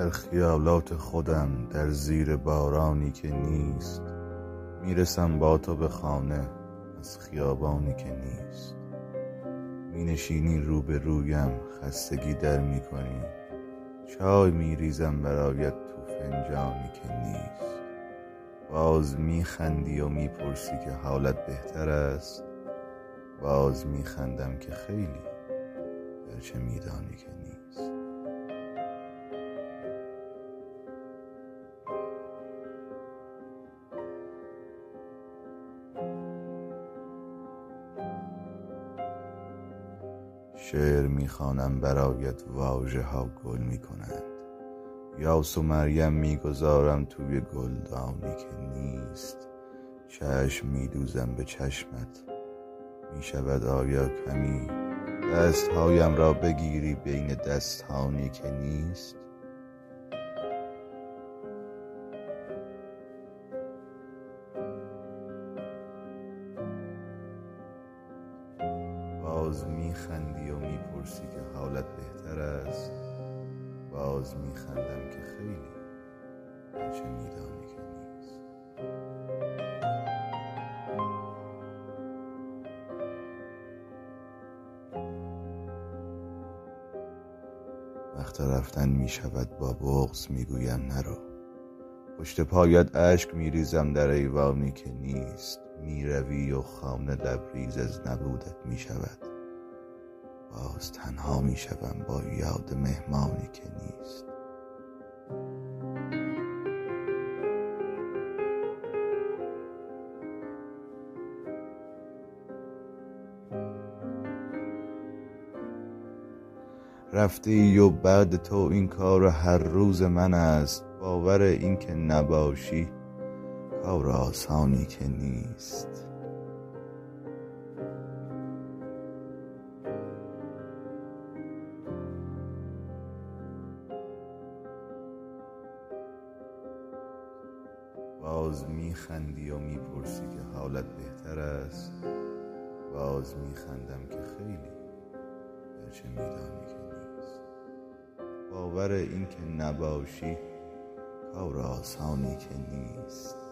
در خیالات خودم در زیر بارانی که نیست. می‌رسم با تو به خانه از خیابانی که نیست. می نشینی روبرویم خستگی در می کنی چای می ریزم برایت تو فنجانی که نیست. باز می خندی و می پرسی که حالت بهتر است. باز می خندم که خیلی گرچه میدانی که نیست. شعر می‌خوانم برایت واژه ها گل می‌کنند یاس و مریم می‌گذارم توی گلدانی که نیست. چشم میدوزم به چشمت. می‌شود آیا کمی دستهایم را بگیری بین دستانی که نیست؟ باز میخندی و می‌پرسی که حالت بهتر است؟ باز میخندم که خیلی. گرچه میدانی که نیست. وقت رفتن می‌شود با بغض می‌گویم نرو پشت پایت اشک میریزم در ایوانی که نیست. می‌روی و خانه لبریز از نبودت می‌شود. باز تنها می‌شوم با یاد مهمانی که نیست. رفته ای و بعد تو این کار هر روز من است. باور این که نباشی کار آسانی که نیست. باز میخندی و می‌پرسی که حالت بهتر است. باز میخندم که خیلی گرچه میدانی که نیست. باور این که نباشی کار آسانی که نیست.